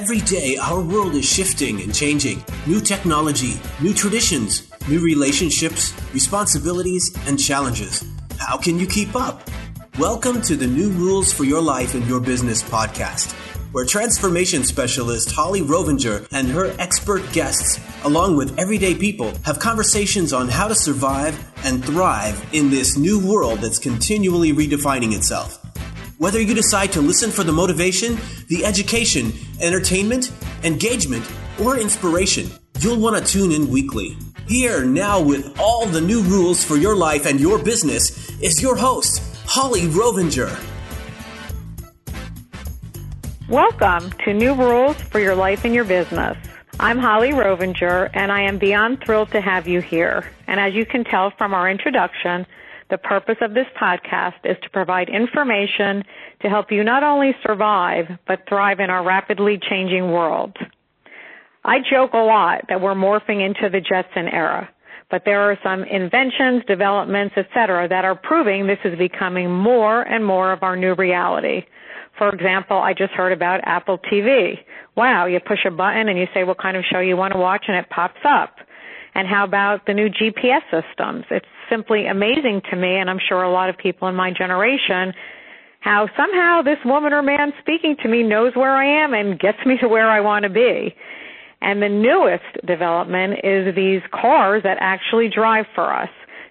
Every day, our world is shifting and changing. New technology, new traditions, new relationships, responsibilities, and challenges. How can you keep up? Welcome to the New Rules for Your Life and Your Business podcast, where transformation specialist Holli Rovenger and her expert guests, along with everyday people, have conversations on how to survive and thrive in this new world that's continually redefining itself. Whether you decide to listen for the motivation, the education, entertainment, engagement, or inspiration, you'll want to tune in weekly. Here now with all the new rules for your life and your business is your host, Holli Rovenger. Welcome to New Rules for Your Life and Your Business. I'm Holli Rovenger, and I am beyond thrilled to have you here. And as you can tell from our introduction, the purpose of this podcast is to provide information to help you not only survive, but thrive in our rapidly changing world. I joke a lot that we're morphing into the Jetson era, but there are some inventions, developments, etc. that are proving this is becoming more and more of our new reality. For example, I just heard about Apple TV. Wow, you push a button and you say what kind of show you want to watch and it pops up. And how about the new GPS systems? It's simply amazing to me, and I'm sure a lot of people in my generation, how somehow this woman or man speaking to me knows where I am and gets me to where I want to be. And the newest development is these cars that actually drive for us.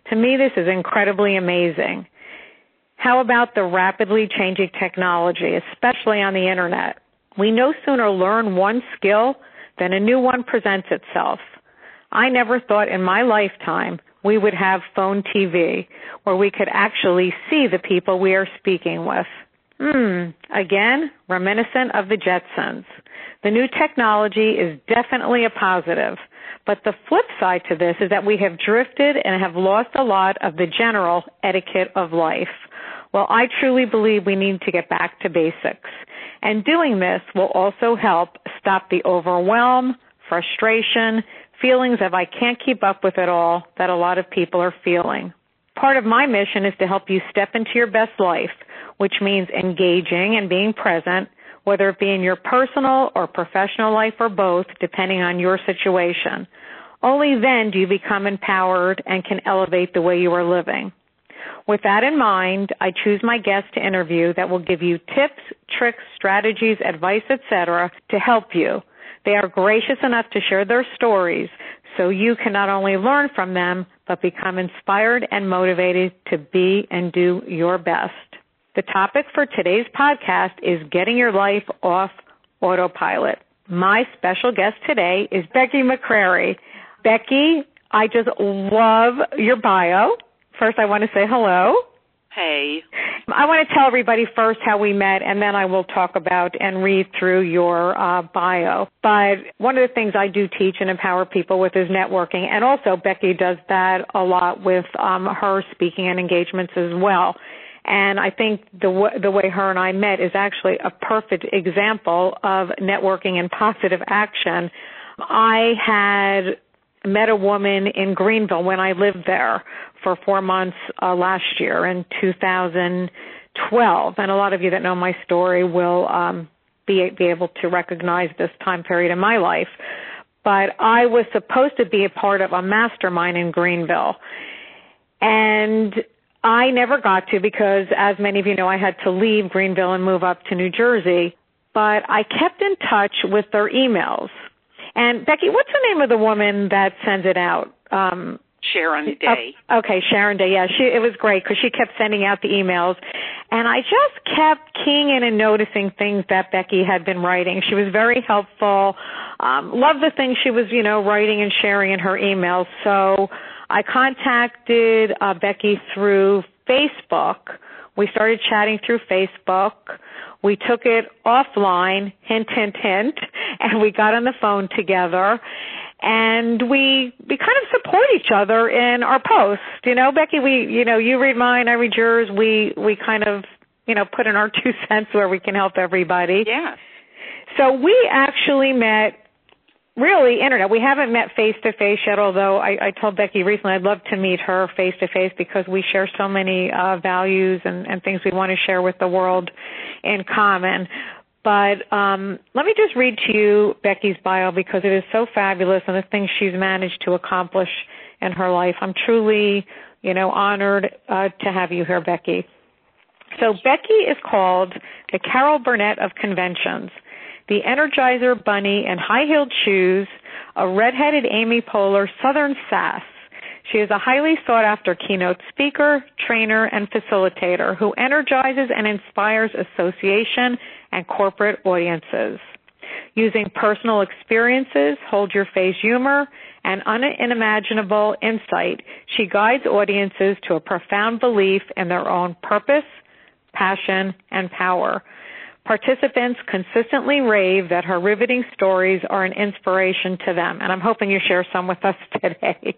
To me, this is incredibly amazing. How about the rapidly changing technology, especially on the internet? We no sooner learn one skill than a new one presents itself. I never thought in my lifetime we would have phone TV where we could actually see the people we are speaking with. Hmm, again, reminiscent of the Jetsons. The new technology is definitely a positive, but the flip side to this is that we have drifted and have lost a lot of the general etiquette of life. Well, I truly believe we need to get back to basics. And doing this will also help stop the overwhelm, frustration, feelings of I can't keep up with it all that a lot of people are feeling. Part of my mission is to help you step into your best life, which means engaging and being present, whether it be in your personal or professional life or both, depending on your situation. Only then do you become empowered and can elevate the way you are living. With that in mind, I choose my guest to interview that will give you tips, tricks, strategies, advice, etc. to help you they are gracious enough to share their stories so you can not only learn from them, but become inspired and motivated to be and do your best. The topic for today's podcast is getting your life off autopilot. My special guest today is Becky McCrary. Becky, I just love your bio. First, I want to say hello. Hey. I want to tell everybody first how we met, and then I will talk about and read through your uh, bio. But one of the things I do teach and empower people with is networking, and also Becky does that a lot with um, her speaking and engagements as well. And I think the w- the way her and I met is actually a perfect example of networking and positive action. I had met a woman in Greenville when I lived there for four months uh, last year in 2012. And a lot of you that know my story will um, be, be able to recognize this time period in my life. But I was supposed to be a part of a mastermind in Greenville. And I never got to because, as many of you know, I had to leave Greenville and move up to New Jersey. But I kept in touch with their emails. And Becky, what's the name of the woman that sends it out? Um, Sharon Day. Oh, okay, Sharon Day. Yeah, she it was great because she kept sending out the emails, and I just kept keying in and noticing things that Becky had been writing. She was very helpful. Um, loved the things she was, you know, writing and sharing in her emails. So I contacted uh, Becky through Facebook. We started chatting through Facebook. We took it offline, hint, hint, hint, and we got on the phone together and we we kind of support each other in our posts. You know, Becky, we you know you read mine, I read yours. We we kind of you know put in our two cents where we can help everybody. Yeah. So we actually met really internet. We haven't met face to face yet, although I, I told Becky recently I'd love to meet her face to face because we share so many uh, values and, and things we want to share with the world in common. But um, let me just read to you Becky's bio because it is so fabulous and the things she's managed to accomplish in her life. I'm truly, you know, honored uh, to have you here, Becky. So Becky is called the Carol Burnett of conventions, the Energizer Bunny in high-heeled shoes, a red-headed Amy Poehler Southern sass. She is a highly sought after keynote speaker, trainer, and facilitator who energizes and inspires association and corporate audiences. Using personal experiences, hold your face humor, and unimaginable insight, she guides audiences to a profound belief in their own purpose, passion, and power. Participants consistently rave that her riveting stories are an inspiration to them, and I'm hoping you share some with us today.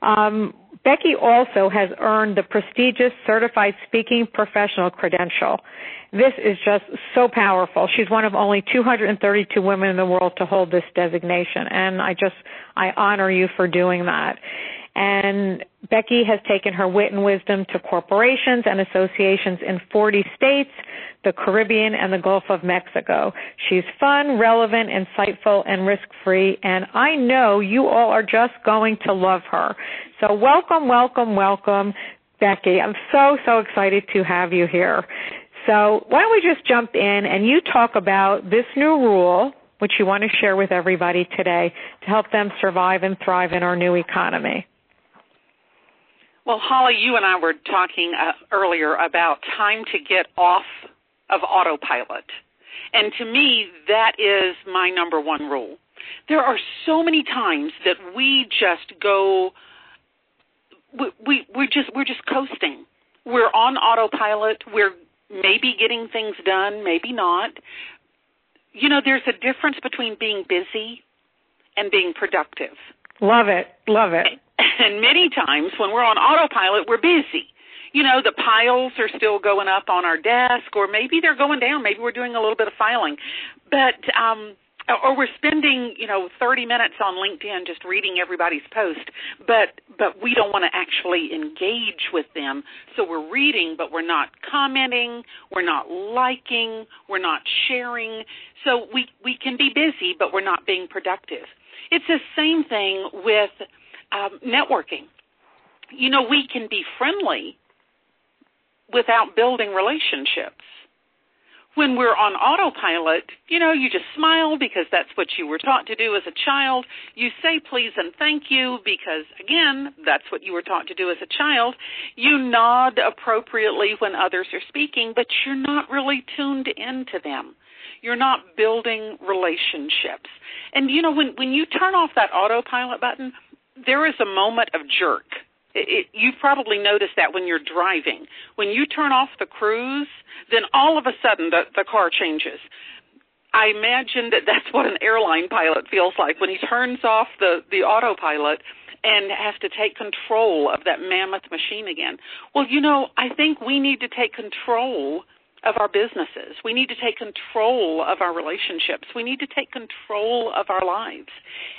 Um, Becky also has earned the prestigious Certified Speaking Professional credential. This is just so powerful. She's one of only 232 women in the world to hold this designation, and I just, I honor you for doing that. And Becky has taken her wit and wisdom to corporations and associations in 40 states, the Caribbean, and the Gulf of Mexico. She's fun, relevant, insightful, and risk-free, and I know you all are just going to love her. So welcome, welcome, welcome, Becky. I'm so, so excited to have you here. So why don't we just jump in and you talk about this new rule, which you want to share with everybody today to help them survive and thrive in our new economy. Well, Holli, you and I were talking uh, earlier about time to get off of autopilot. And to me, that is my number one rule. There are so many times that we just go we, we we're just we're just coasting. We're on autopilot. We're maybe getting things done, maybe not. You know, there's a difference between being busy and being productive. Love it. Love it. And many times when we're on autopilot, we're busy. You know, the piles are still going up on our desk, or maybe they're going down. Maybe we're doing a little bit of filing. But um, or we're spending you know 30 minutes on LinkedIn just reading everybody's post but but we don't want to actually engage with them so we're reading but we're not commenting we're not liking we're not sharing so we we can be busy but we're not being productive it's the same thing with um, networking you know we can be friendly without building relationships when we're on autopilot, you know, you just smile because that's what you were taught to do as a child. You say please and thank you because, again, that's what you were taught to do as a child. You nod appropriately when others are speaking, but you're not really tuned into them. You're not building relationships. And, you know, when, when you turn off that autopilot button, there is a moment of jerk it, it, you've probably noticed that when you're driving. When you turn off the cruise, then all of a sudden the, the car changes. I imagine that that's what an airline pilot feels like when he turns off the, the autopilot and has to take control of that mammoth machine again. Well, you know, I think we need to take control of our businesses. We need to take control of our relationships. We need to take control of our lives.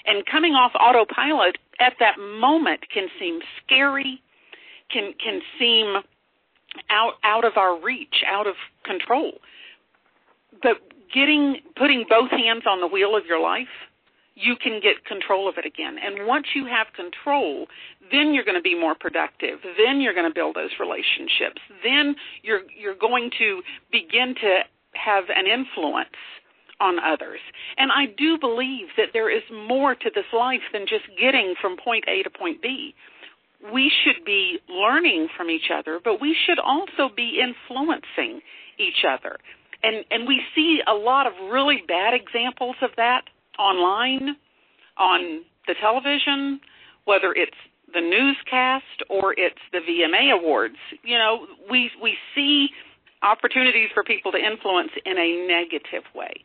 And coming off autopilot at that moment can seem scary, can can seem out out of our reach, out of control. But getting putting both hands on the wheel of your life you can get control of it again. And once you have control, then you're going to be more productive. Then you're going to build those relationships. Then you're you're going to begin to have an influence on others. And I do believe that there is more to this life than just getting from point A to point B. We should be learning from each other, but we should also be influencing each other. And and we see a lot of really bad examples of that online, on the television, whether it's the newscast or it's the VMA awards. You know, we we see opportunities for people to influence in a negative way.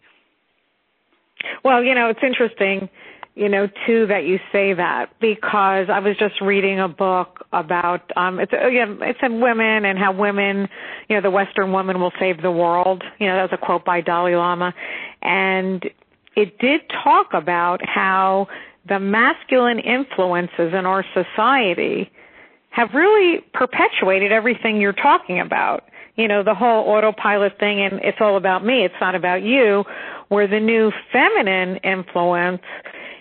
Well, you know, it's interesting, you know, too that you say that because I was just reading a book about um it's again it's in women and how women, you know, the western woman will save the world. You know, that was a quote by Dalai Lama and it did talk about how the masculine influences in our society have really perpetuated everything you're talking about. you know, the whole autopilot thing and it's all about me, it's not about you, where the new feminine influence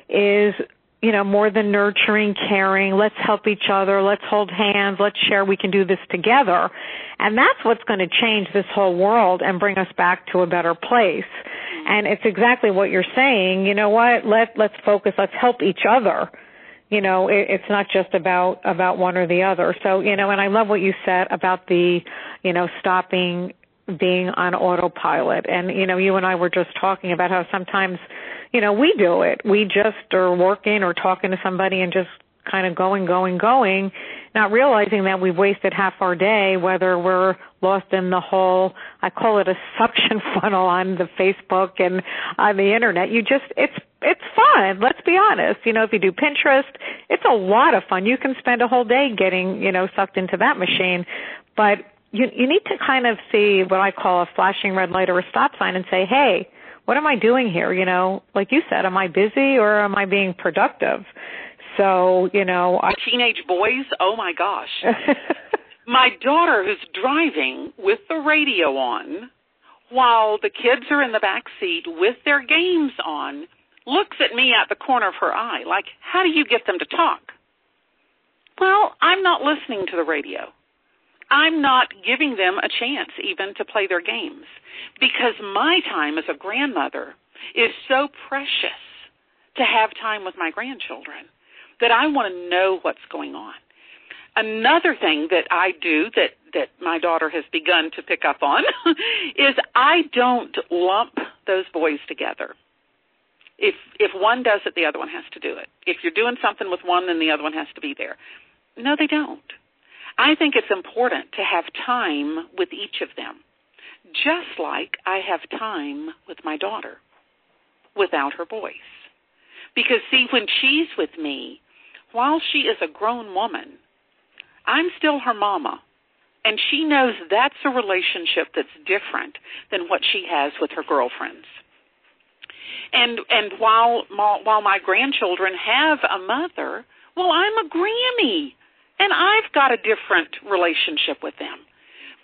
is you know, more than nurturing, caring, let's help each other, let's hold hands, let's share, we can do this together. And that's what's going to change this whole world and bring us back to a better place. And it's exactly what you're saying. You know what? Let, let's focus, let's help each other. You know, it, it's not just about, about one or the other. So, you know, and I love what you said about the, you know, stopping being on autopilot. And, you know, you and I were just talking about how sometimes, you know, we do it. We just are working or talking to somebody and just kind of going, going, going, not realizing that we've wasted half our day, whether we're lost in the whole, I call it a suction funnel on the Facebook and on the internet. You just, it's, it's fun. Let's be honest. You know, if you do Pinterest, it's a lot of fun. You can spend a whole day getting, you know, sucked into that machine. But you, you need to kind of see what I call a flashing red light or a stop sign and say, hey, what am I doing here? You know, like you said, am I busy or am I being productive? So, you know, I teenage boys, oh my gosh. my daughter who's driving with the radio on while the kids are in the back seat with their games on looks at me out the corner of her eye like, how do you get them to talk? Well, I'm not listening to the radio. I'm not giving them a chance even to play their games because my time as a grandmother is so precious to have time with my grandchildren that I want to know what's going on. Another thing that I do that that my daughter has begun to pick up on is I don't lump those boys together. If if one does it, the other one has to do it. If you're doing something with one, then the other one has to be there. No, they don't. I think it's important to have time with each of them, just like I have time with my daughter without her voice. Because, see, when she's with me, while she is a grown woman, I'm still her mama. And she knows that's a relationship that's different than what she has with her girlfriends. And and while while my grandchildren have a mother, well, I'm a Grammy and I've got a different relationship with them.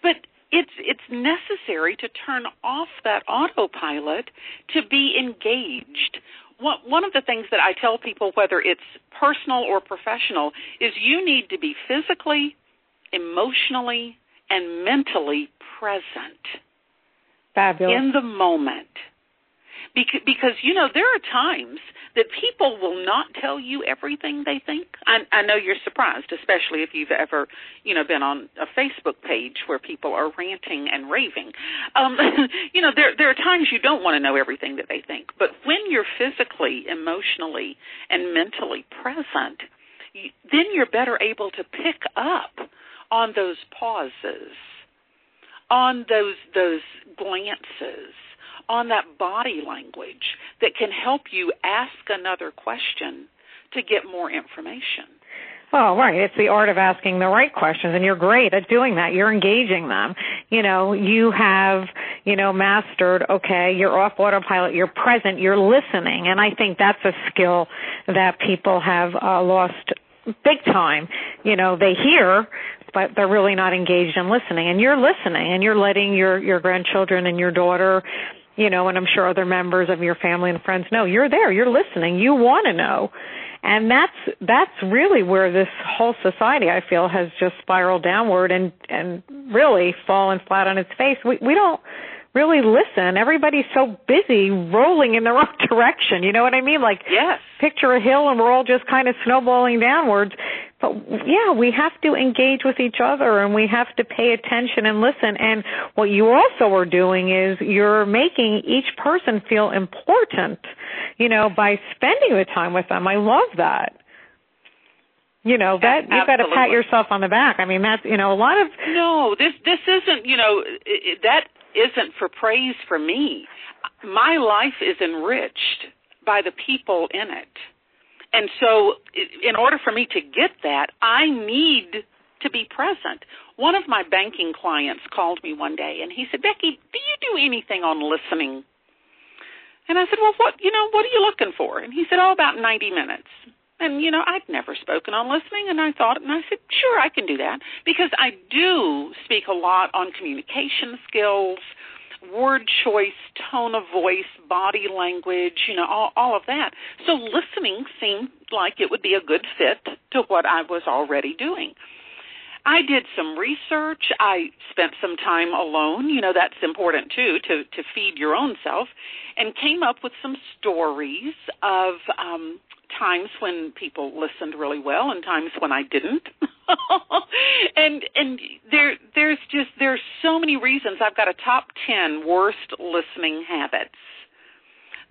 But it's it's necessary to turn off that autopilot to be engaged. One of the things that I tell people, whether it's personal or professional, is you need to be physically, emotionally, and mentally present. Fabulous. In the moment. Because, because you know there are times that people will not tell you everything they think. I, I know you're surprised, especially if you've ever, you know, been on a Facebook page where people are ranting and raving. Um, you know, there there are times you don't want to know everything that they think, but when you're physically, emotionally, and mentally present, you, then you're better able to pick up on those pauses, on those those glances on that body language that can help you ask another question to get more information. Oh, right. It's the art of asking the right questions and you're great at doing that. You're engaging them. You know, you have, you know, mastered, okay, you're off autopilot, you're present, you're listening. And I think that's a skill that people have uh, lost big time. You know, they hear, but they're really not engaged in listening. And you're listening and you're letting your, your grandchildren and your daughter you know, and I'm sure other members of your family and friends know you're there, you're listening, you want to know. And that's that's really where this whole society I feel has just spiraled downward and and really fallen flat on its face. We we don't really listen. Everybody's so busy rolling in the wrong direction. You know what I mean? Like yes. picture a hill and we're all just kind of snowballing downwards. But yeah, we have to engage with each other and we have to pay attention and listen. And what you also are doing is you're making each person feel important, you know, by spending the time with them. I love that you know that you've got to pat yourself on the back i mean that's you know a lot of no this this isn't you know that isn't for praise for me. My life is enriched by the people in it. And so, in order for me to get that, I need to be present. One of my banking clients called me one day and he said, Becky, do you do anything on listening? And I said, Well, what, you know, what are you looking for? And he said, Oh, about 90 minutes. And, you know, I'd never spoken on listening, and I thought, and I said, sure, I can do that. Because I do speak a lot on communication skills, word choice, tone of voice, body language, you know, all, all of that. So listening seemed like it would be a good fit to what I was already doing. I did some research. I spent some time alone. You know, that's important too, to, to feed your own self, and came up with some stories of um, times when people listened really well and times when I didn't. and and there there's just there's so many reasons. I've got a top 10 worst listening habits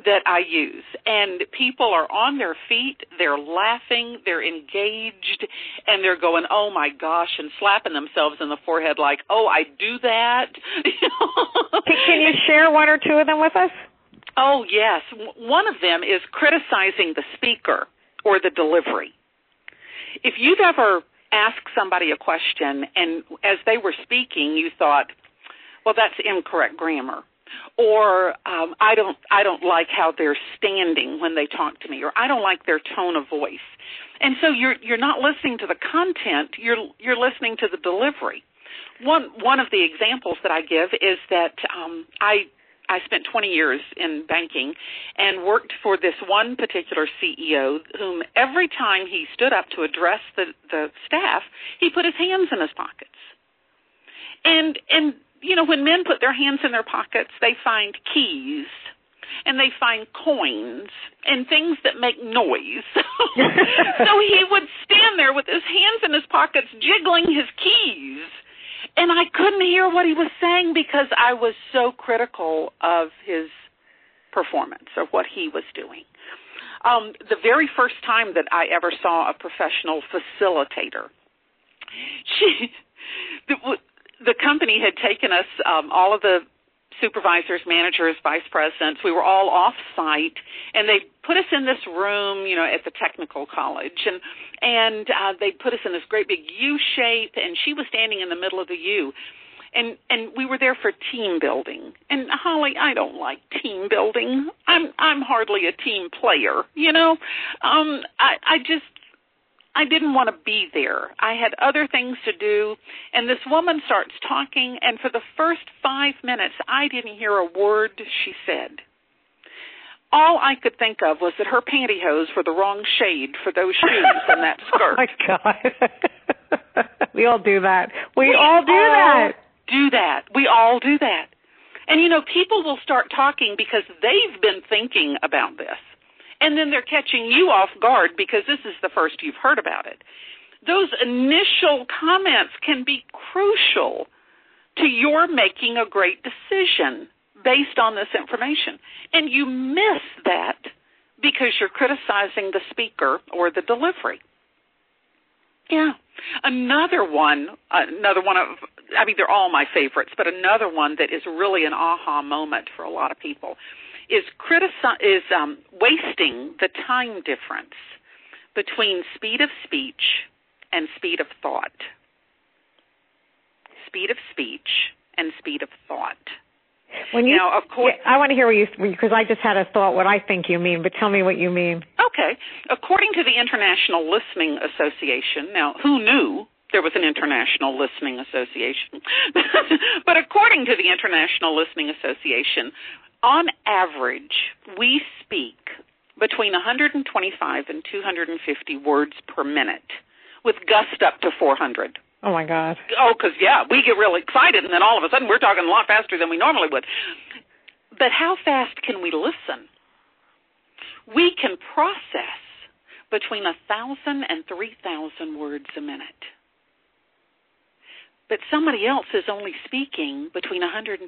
that I use. And people are on their feet, they're laughing, they're engaged, and they're going, oh my gosh, and slapping themselves in the forehead like, oh, I do that. Can you share one or two of them with us? Oh, yes. One of them is criticizing the speaker or the delivery. If you've ever asked somebody a question and as they were speaking you thought, well, that's incorrect grammar or um, I don't I don't like how they're standing when they talk to me, or I don't like their tone of voice. And so you're you're not listening to the content, you're you're listening to the delivery. One one of the examples that I give is that um, I I spent 20 years in banking and worked for this one particular CEO whom every time he stood up to address the the staff, he put his hands in his pockets. And and you know, when men put their hands in their pockets, they find keys and they find coins and things that make noise. so he would stand there with his hands in his pockets, jiggling his keys. And I couldn't hear what he was saying because I was so critical of his performance or what he was doing. Um, the very first time that I ever saw a professional facilitator, she, the company had taken us, um, all of the supervisors, managers, vice presidents, we were all off site and they put us in this room, you know, at the technical college and and uh they put us in this great big U shape and she was standing in the middle of the U. And and we were there for team building. And Holli, I don't like team building. I'm I'm hardly a team player, you know. Um I I just I didn't want to be there. I had other things to do. And this woman starts talking, and for the first five minutes, I didn't hear a word she said. All I could think of was that her pantyhose were the wrong shade for those shoes and that skirt. oh my God. we all do that. We, we all do all that. Do that. We all do that. And you know, people will start talking because they've been thinking about this and then they're catching you off guard because this is the first you've heard about it. Those initial comments can be crucial to your making a great decision based on this information. And you miss that because you're criticizing the speaker or the delivery. Yeah. Another one, another one of, I mean, they're all my favorites, but another one that is really an aha moment for a lot of people is critici- is um, wasting the time difference between speed of speech and speed of thought. Speed of speech and speed of thought. When you, now, of course, I want to hear what you because I just had a thought what I think you mean, but tell me what you mean. Okay, according to the International Listening Association, now who knew there was an International Listening Association? but according to the International Listening Association, on average, we speak between 125 and 250 words per minute, with gust up to 400. Oh my God. Oh, because yeah, we get really excited, and then all of a sudden we're talking a lot faster than we normally would. But how fast can we listen? We can process between a thousand and three thousand words a minute but somebody else is only speaking between 125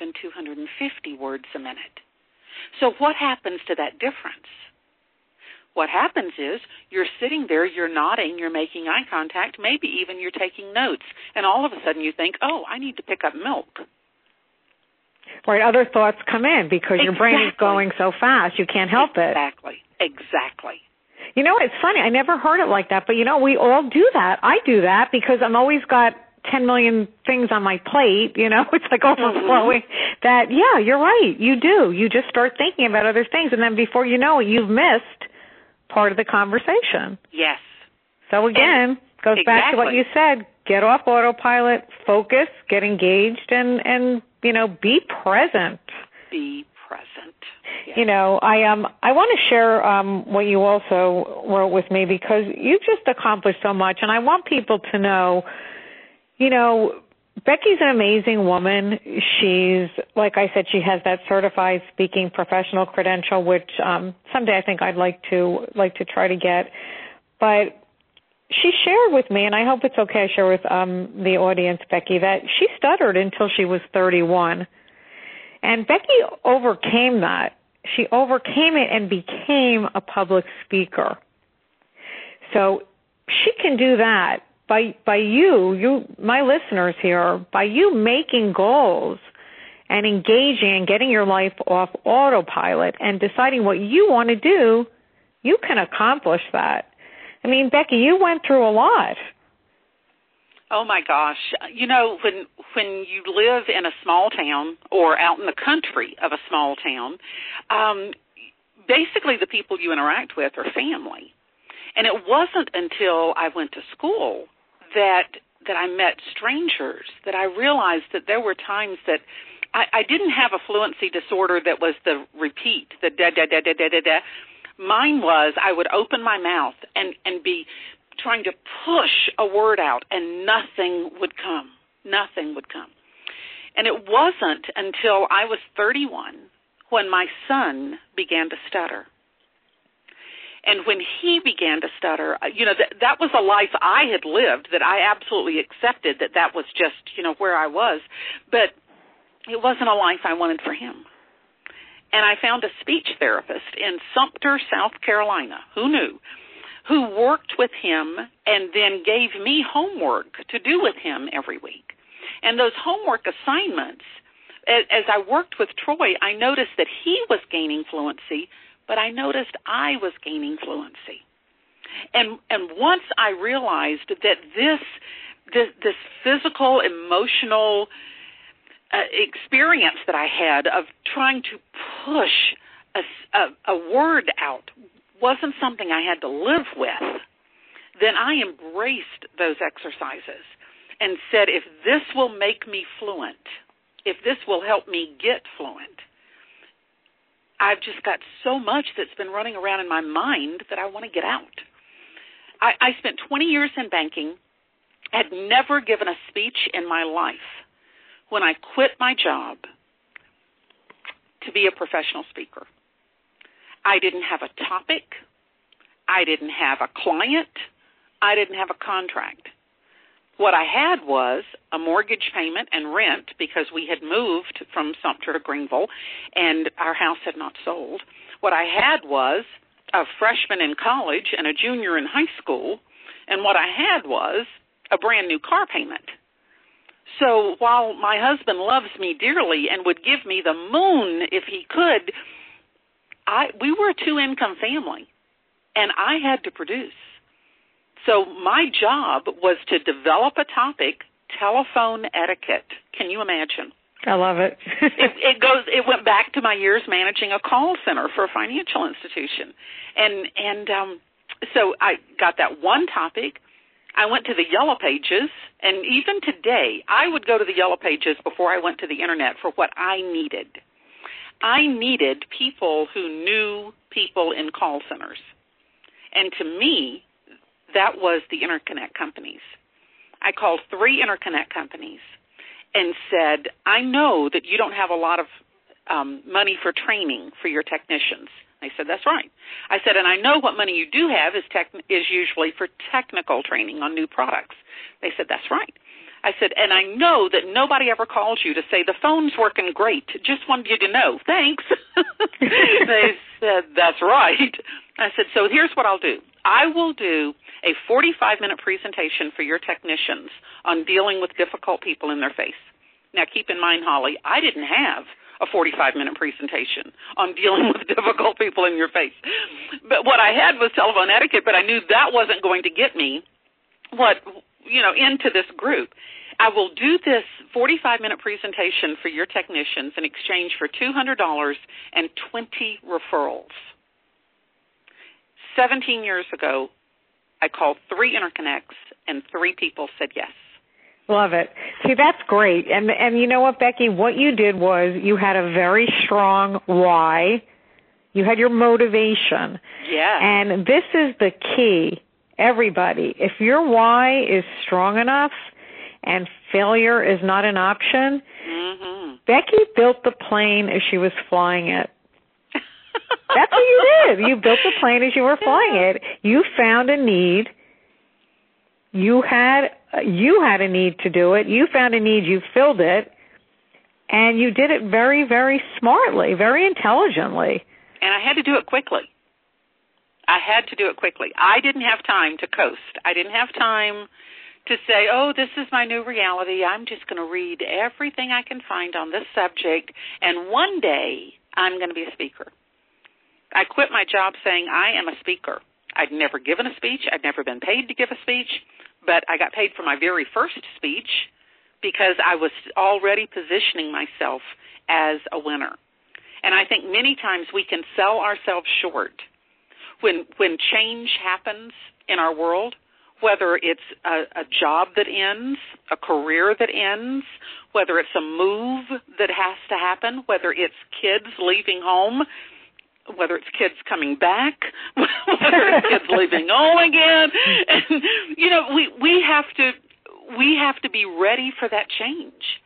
and 250 words a minute. So what happens to that difference? What happens is you're sitting there, you're nodding, you're making eye contact, maybe even you're taking notes, and all of a sudden you think, oh, I need to pick up milk. Right, other thoughts come in because exactly. your brain is going so fast, you can't help exactly. it. Exactly, exactly. You know, it's funny. I never heard it like that, but you know, we all do that. I do that because I'm always got 10 million things on my plate, you know, it's like overflowing mm-hmm. that, yeah, you're right. You do. You just start thinking about other things. And then before you know it, you've missed part of the conversation. Yes. So again, and goes exactly. back to what you said. Get off autopilot, focus, get engaged and and you know, be present. Be present. Yes. You know, I um I want to share um what you also wrote with me because you've just accomplished so much and I want people to know you know, Becky's an amazing woman. She's, like I said, she has that certified speaking professional credential, which um, someday I think I'd like to like to try to get. But she shared with me, and I hope it's okay I share with um, the audience, Becky, that she stuttered until she was 31, and Becky overcame that. She overcame it and became a public speaker. So she can do that by by you, you my listeners here, by you making goals and engaging and getting your life off autopilot and deciding what you want to do, you can accomplish that. I mean, Becky, you went through a lot. Oh my gosh. You know, when when you live in a small town or out in the country of a small town, um basically the people you interact with are family. And it wasn't until I went to school that that I met strangers that I realized that there were times that I, I didn't have a fluency disorder that was the repeat, the da da da da da da da. Mine was I would open my mouth and and be trying to push a word out and nothing would come. Nothing would come. And it wasn't until I was 31 when my son began to stutter. And when he began to stutter, uh, you know, that, that was a life I had lived that I absolutely accepted that that was just, you know, where I was. But it wasn't a life I wanted for him. And I found a speech therapist in Sumter, South Carolina. Who knew? Who worked with him and then gave me homework to do with him every week. And those homework assignments, as I worked with Troy, I noticed that he was gaining fluency but I noticed I was gaining fluency. And and once I realized that this this, this physical, emotional uh, experience that I had of trying to push a, a, a word out wasn't something I had to live with, then I embraced those exercises and said, if this will make me fluent, if this will help me get fluent, I've just got so much that's been running around in my mind that I want to get out. I, I spent 20 years in banking, had never given a speech in my life. When I quit my job to be a professional speaker, I didn't have a topic, I didn't have a client, I didn't have a contract. What I had was a mortgage payment and rent because we had moved from Sumter to Greenville and our house had not sold. What I had was a freshman in college and a junior in high school. And what I had was a brand new car payment. So while my husband loves me dearly and would give me the moon if he could, I we were a two income family and I had to produce. So my job was to develop a topic, telephone etiquette. Can you imagine? I love it. it. It goes. It went back to my years managing a call center for a financial institution, and and um, so I got that one topic. I went to the yellow pages, and even today, I would go to the yellow pages before I went to the internet for what I needed. I needed people who knew people in call centers, and to me, that was the interconnect companies. I called three interconnect companies and said, I know that you don't have a lot of um, money for training for your technicians. They said, That's right. I said, And I know what money you do have is, tech- is usually for technical training on new products. They said, That's right. I said, and I know that nobody ever calls you to say the phone's working great. Just wanted you to know. Thanks. they said, that's right. I said, so here's what I'll do. I will do a 45 minute presentation for your technicians on dealing with difficult people in their face. Now keep in mind, Holli, I didn't have a 45 minute presentation on dealing with difficult people in your face. But what I had was telephone etiquette, but I knew that wasn't going to get me what, you know, into this group. I will do this 45 minute presentation for your technicians in exchange for $200 and 20 referrals. 17 years ago, I called three interconnects and three people said yes. Love it. See, that's great. And and you know what, Becky? What you did was you had a very strong why. You had your motivation. Yeah. And this is the key. Everybody, if your why is strong enough and failure is not an option, mm-hmm. Becky built the plane as she was flying it. That's what you did. You built the plane as you were flying it. You found a need. You had you had a need to do it. You found a need. You filled it, and you did it very, very smartly, very intelligently. And I had to do it quickly. I had to do it quickly. I didn't have time to coast. I didn't have time to say, oh, this is my new reality. I'm just going to read everything I can find on this subject, and one day I'm going to be a speaker. I quit my job saying I am a speaker. I'd never given a speech. I'd never been paid to give a speech, but I got paid for my very first speech because I was already positioning myself as a winner. And I think many times we can sell ourselves short when when change happens in our world whether it's a, a job that ends, a career that ends, whether it's a move that has to happen, whether it's kids leaving home, whether it's kids coming back, whether it's kids leaving home again, and you know, we we have to we have to be ready for that change.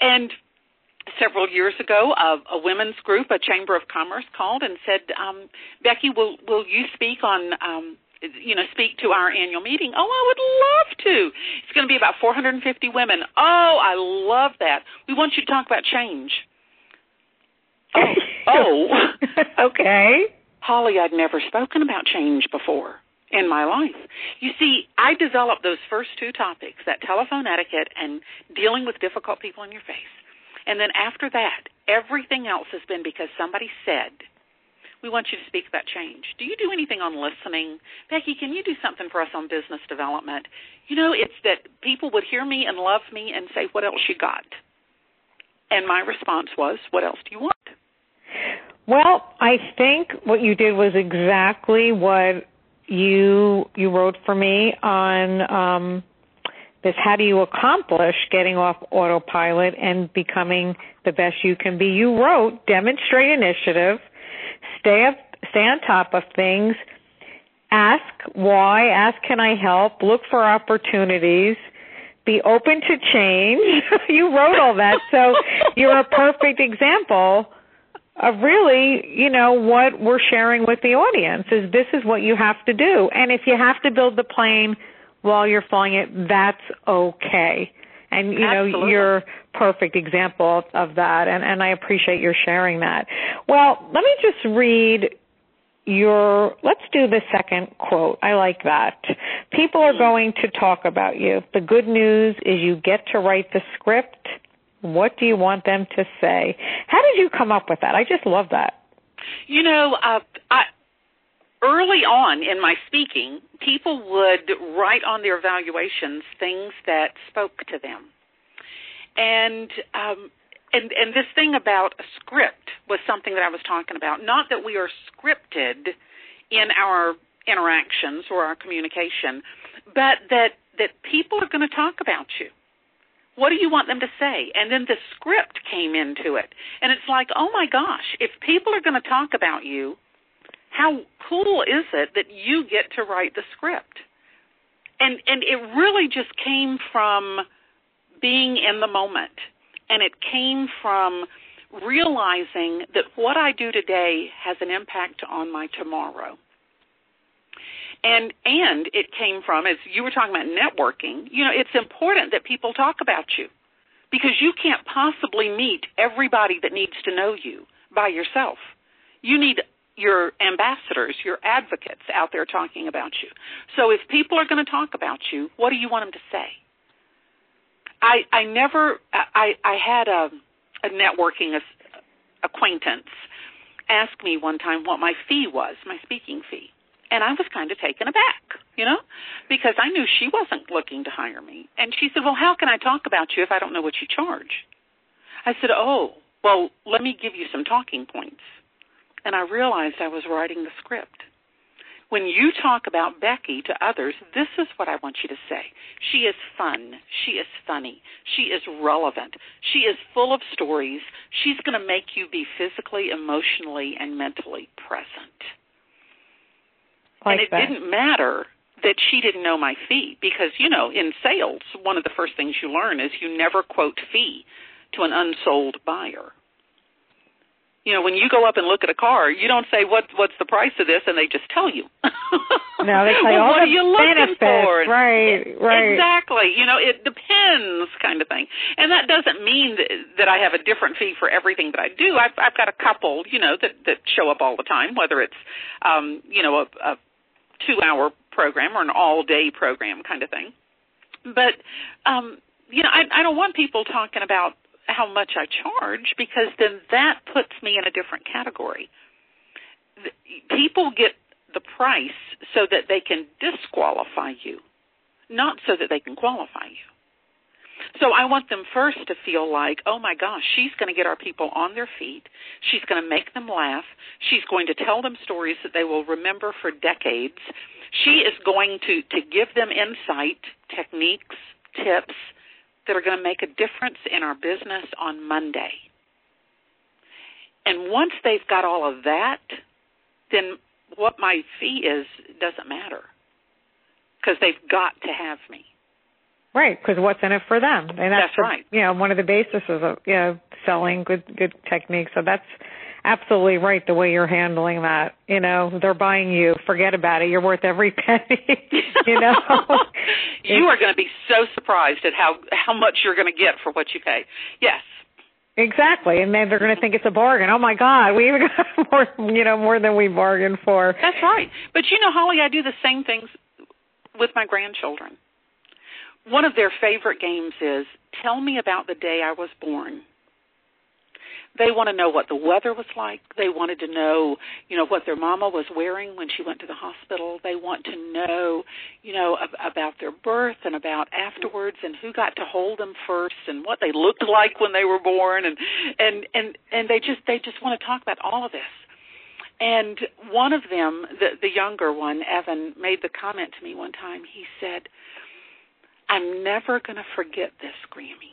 And several years ago, a, a women's group, a chamber of commerce, called and said, um, "Becky, will will you speak on um, you know, speak to our annual meeting. Oh, I would love to. It's going to be about 450 women. Oh, I love that. We want you to talk about change. Oh, oh. okay. Holli, I'd never spoken about change before in my life. You see, I developed those first two topics, that telephone etiquette and dealing with difficult people in your face. And then after that, everything else has been because somebody said, we want you to speak about change. Do you do anything on listening? Becky, can you do something for us on business development? You know, it's that people would hear me and love me and say, What else you got? And my response was, What else do you want? Well, I think what you did was exactly what you you wrote for me on um this how do you accomplish getting off autopilot and becoming the best you can be. You wrote demonstrate initiative, stay up, stay on top of things, ask why, ask can I help, look for opportunities, be open to change. you wrote all that, so you're a perfect example of really, you know, what we're sharing with the audience is this is what you have to do. And if you have to build the plane while you're flying it, that's okay. And you Absolutely. know, you're perfect example of that and, and I appreciate your sharing that. Well, let me just read your let's do the second quote. I like that. People are hmm. going to talk about you. The good news is you get to write the script. What do you want them to say? How did you come up with that? I just love that. You know, uh, I early on in my speaking, people would write on their evaluations things that spoke to them. And um, and and this thing about a script was something that I was talking about. Not that we are scripted in our interactions or our communication, but that that people are going to talk about you. What do you want them to say? And then the script came into it. And it's like, oh my gosh, if people are going to talk about you, how cool is it that you get to write the script? And and it really just came from being in the moment. And it came from realizing that what I do today has an impact on my tomorrow. And and it came from as you were talking about networking, you know, it's important that people talk about you because you can't possibly meet everybody that needs to know you by yourself. You need your ambassadors, your advocates out there talking about you. So if people are going to talk about you, what do you want them to say? I I never I I had a a networking acquaintance ask me one time what my fee was, my speaking fee. And I was kind of taken aback, you know, because I knew she wasn't looking to hire me. And she said, "Well, how can I talk about you if I don't know what you charge?" I said, "Oh, well, let me give you some talking points." And I realized I was writing the script. when you talk about Becky to others, this is what I want you to say. She is fun. She is funny. She is relevant. She is full of stories. She's going to make you be physically, emotionally, and mentally present. Like and it that. didn't matter that she didn't know my fee because, you know, in sales, one of the first things you learn is you never quote fee to an unsold buyer. You know, when you go up and look at a car, you don't say what what's the price of this, and they just tell you. No, they say well, all what the are you looking benefits. for? Right, right. Exactly. You know, it depends, kind of thing. And that doesn't mean that, that I have a different fee for everything that I do. I've I've got a couple, you know, that that show up all the time, whether it's, um, you know, a, a two-hour program or an all-day program kind of thing. But um, you know, I, I don't want people talking about how much I charge because then that puts me in a different category. People get the price so that they can disqualify you, not so that they can qualify you. So I want them first to feel like, oh my gosh, she's going to get our people on their feet. She's going to make them laugh. She's going to tell them stories that they will remember for decades. She is going to, to give them insight, techniques, tips that are going to make a difference in our business on Monday. And once they've got all of that, then what my fee is doesn't matter because they've got to have me. Right, because what's in it for them, and that's, That's the, right. You know, one of the bases of you know selling good good techniques. So that's absolutely right the way you're handling that. You know, they're buying you. Forget about it. You're worth every penny. you know, you are going to be so surprised at how how much you're going to get for what you pay. Yes. Exactly, and then they're going to think it's a bargain. Oh my God, we even got more, you know, more than we bargained for. That's right. But you know, Holli, I do the same things with my grandchildren. One of their favorite games is tell me about the day I was born. They want to know what the weather was like. They wanted to know, you know, what their mama was wearing when she went to the hospital. They want to know, you know, ab- about their birth and about afterwards and who got to hold them first and what they looked like when they were born and and and and they just they just want to talk about all of this. And one of them, the the younger one, Evan, made the comment to me one time. He said, "I'm never going to forget this, Grammy."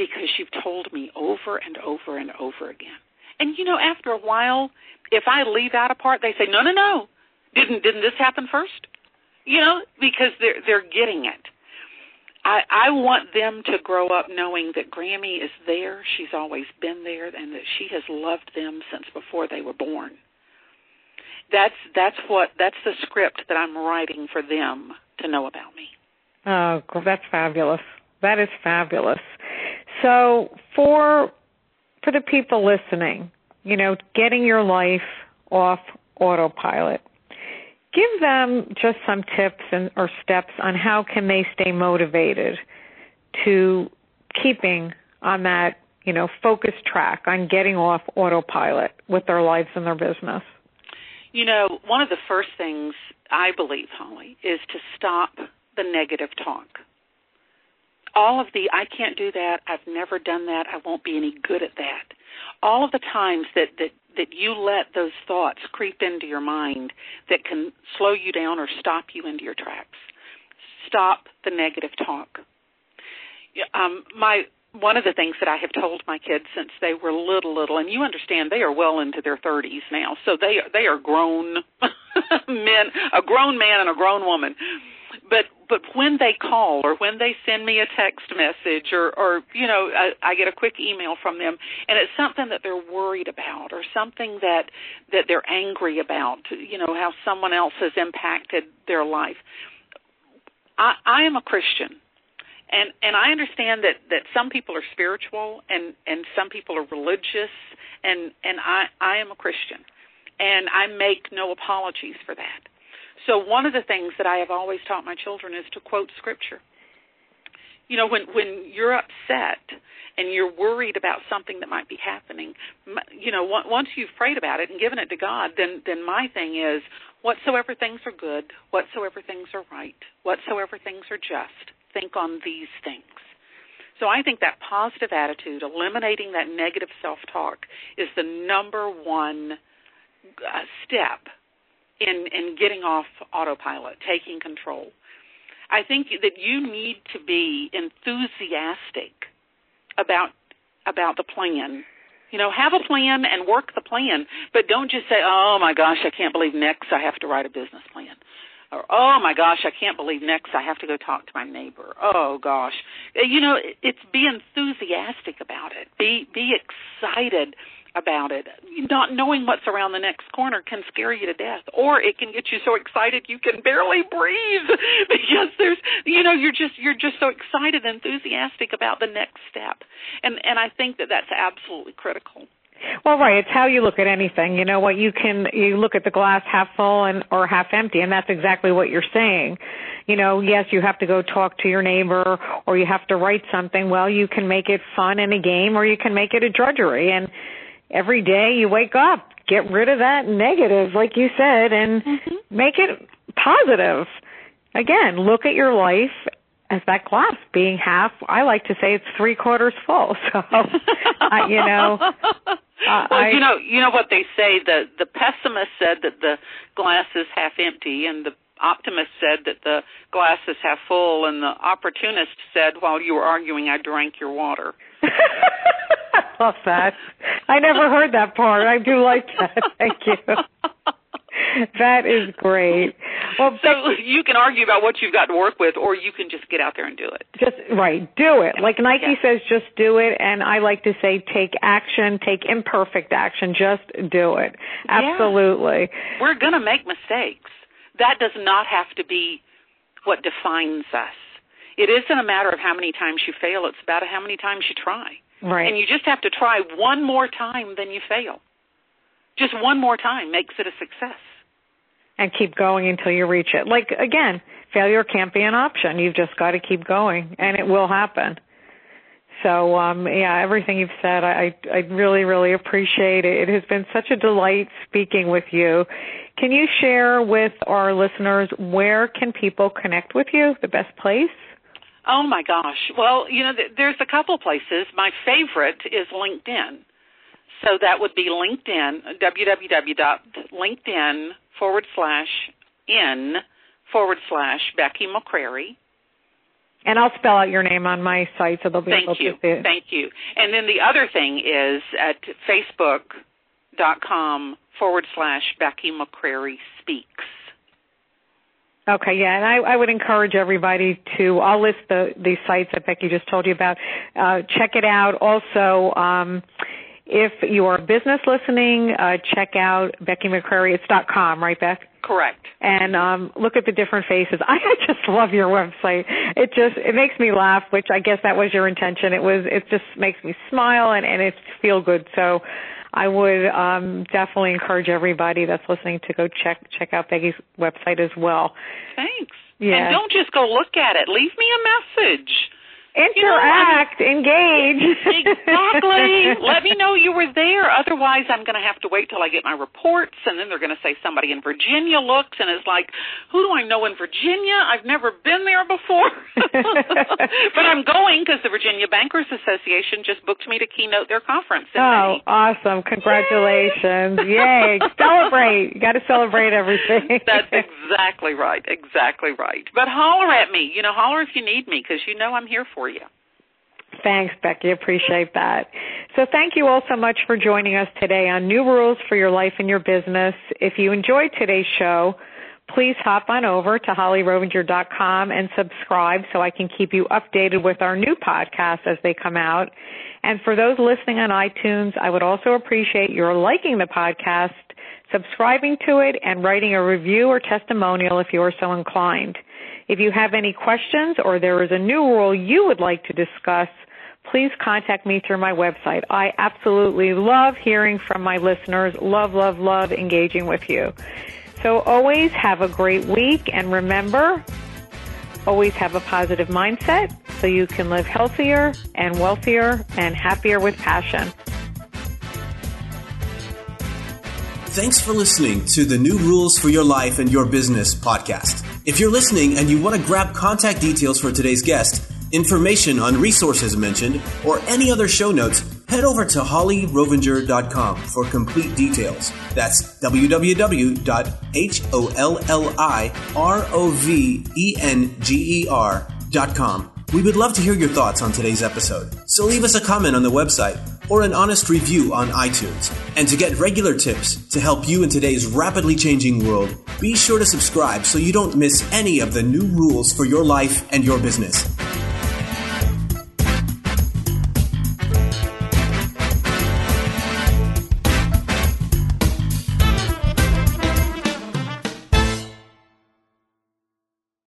because you've told me over and over and over again. And you know, after a while, if I leave out a part, they say, "No, no, no, didn't didn't this happen first? You know, because they're they're getting it. I I want them to grow up knowing that Grammy is there. She's always been there, and that she has loved them since before they were born. That's that's what that's the script that I'm writing for them to know about me. Oh, that's fabulous. That is fabulous. So for for the people listening, you know, getting your life off autopilot, give them just some tips and or steps on how can they stay motivated to keeping on that, you know, focus track on getting off autopilot with their lives and their business. You know, one of the first things I believe, Holli, is to stop the negative talk all of the I can't do that, I've never done that, I won't be any good at that. All of the times that that that you let those thoughts creep into your mind that can slow you down or stop you into your tracks. Stop the negative talk. Um, my one of the things that I have told my kids since they were little, little, and you understand they are well into their 30s now, so they they are grown men, a grown man and a grown woman but but when they call or when they send me a text message or or you know I, I get a quick email from them and it's something that they're worried about or something that that they're angry about you know how someone else has impacted their life. I I am a Christian and and I understand that that some people are spiritual and and some people are religious and and I I am a Christian and I make no apologies for that so one of the things that I have always taught my children is to quote scripture. You know, when when you're upset and you're worried about something that might be happening, you know, once you've prayed about it and given it to God, then then my thing is whatsoever things are good, whatsoever things are right, whatsoever things are just, think on these things. So I think that positive attitude, eliminating that negative self-talk is the number one uh, step in in getting off autopilot, taking control. I think that you need to be enthusiastic about about the plan. You know, have a plan and work the plan, but don't just say, "Oh my gosh, I can't believe next I have to write a business plan." Or, "Oh my gosh, I can't believe next I have to go talk to my neighbor." Oh gosh. You know, it's be enthusiastic about it. Be be excited about it. Not knowing what's around the next corner can scare you to death, or it can get you so excited you can barely breathe because there's, you know, you're just you're just so excited, and enthusiastic about the next step, and and I think that that's absolutely critical. Well, right. It's how you look at anything. You know what? You can you look at the glass half full and or half empty, and that's exactly what you're saying. You know, yes, you have to go talk to your neighbor, or you have to write something. Well, you can make it fun and a game, or you can make it a drudgery. And every day you wake up, get rid of that negative, like you said, and mm-hmm. make it positive. Again, look at your life as that glass being half. I like to say it's three quarters full. So, uh, you know. Uh, well, I, you know, you know what they say. The the pessimist said that the glass is half empty, and the optimist said that the glass is half full, and the opportunist said, while you were arguing, I drank your water. I love that. I never heard that part. I do like that. Thank you. that is great. Well, so you can argue about what you've got to work with, or you can just get out there and do it. Just right, do it. Like Nike yeah. says, just do it, and I like to say, take action, take imperfect action, just do it. Absolutely. Yeah. We're gonna make mistakes. That does not have to be what defines us. It isn't a matter of how many times you fail; it's about how many times you try. Right. And you just have to try one more time than you fail. Just one more time makes it a success. And keep going until you reach it. Like again, failure can't be an option. You've just got to keep going and it will happen. So um yeah, everything you've said I I really really appreciate it. It has been such a delight speaking with you. Can you share with our listeners where can people connect with you? The best place? Oh my gosh. Well, you know, there's a couple places. My favorite is LinkedIn. So that would be LinkedIn, www.linkedin forward slash in forward slash Becky McCrary. And I'll spell out your name on my site so they'll be Thank able you. to see it. Thank you. And then the other thing is at facebook.com forward slash Becky McCrary Speaks. Okay, yeah, and I, I would encourage everybody to. I'll list the the sites that Becky just told you about. Uh, check it out. Also, um, if you are a business listening, uh, check out Becky. It's dot com, right, Beck? Correct. And um, look at the different faces. I just love your website. It just it makes me laugh, which I guess that was your intention. It was it just makes me smile and and it feel good. So I would um, definitely encourage everybody that's listening to go check check out Becky's website as well. Thanks. Yeah. And don't just go look at it. Leave me a message. Interact, you know, engage. exactly. Let me know you were there. Otherwise, I'm going to have to wait till I get my reports, and then they're going to say somebody in Virginia looks and is like, "Who do I know in Virginia? I've never been there before." but I'm going because the Virginia Bankers Association just booked me to keynote their conference. oh, May. awesome! Congratulations! Yay! celebrate! You got to celebrate everything. That's exactly right. Exactly right. But holler at me. You know, holler if you need me because you know I'm here for for you. Thanks, Becky. Appreciate that. So thank you all so much for joining us today on New Rules for Your Life and Your Business. If you enjoyed today's show, please hop on over to hollirovenger.com and subscribe so I can keep you updated with our new podcasts as they come out. And for those listening on iTunes, I would also appreciate your liking the podcast, subscribing to it, and writing a review or testimonial if you are so inclined. If you have any questions or there is a new rule you would like to discuss, please contact me through my website. I absolutely love hearing from my listeners. Love, love, love engaging with you. So always have a great week and remember, always have a positive mindset so you can live healthier and wealthier and happier with passion. Thanks for listening to the New Rules for Your Life and Your Business podcast. If you're listening and you want to grab contact details for today's guest, information on resources mentioned, or any other show notes, Head over to hollirovenger.com for complete details. That's www.hollirovenger.com. We would love to hear your thoughts on today's episode, so leave us a comment on the website or an honest review on iTunes. And to get regular tips to help you in today's rapidly changing world, be sure to subscribe so you don't miss any of the new rules for your life and your business.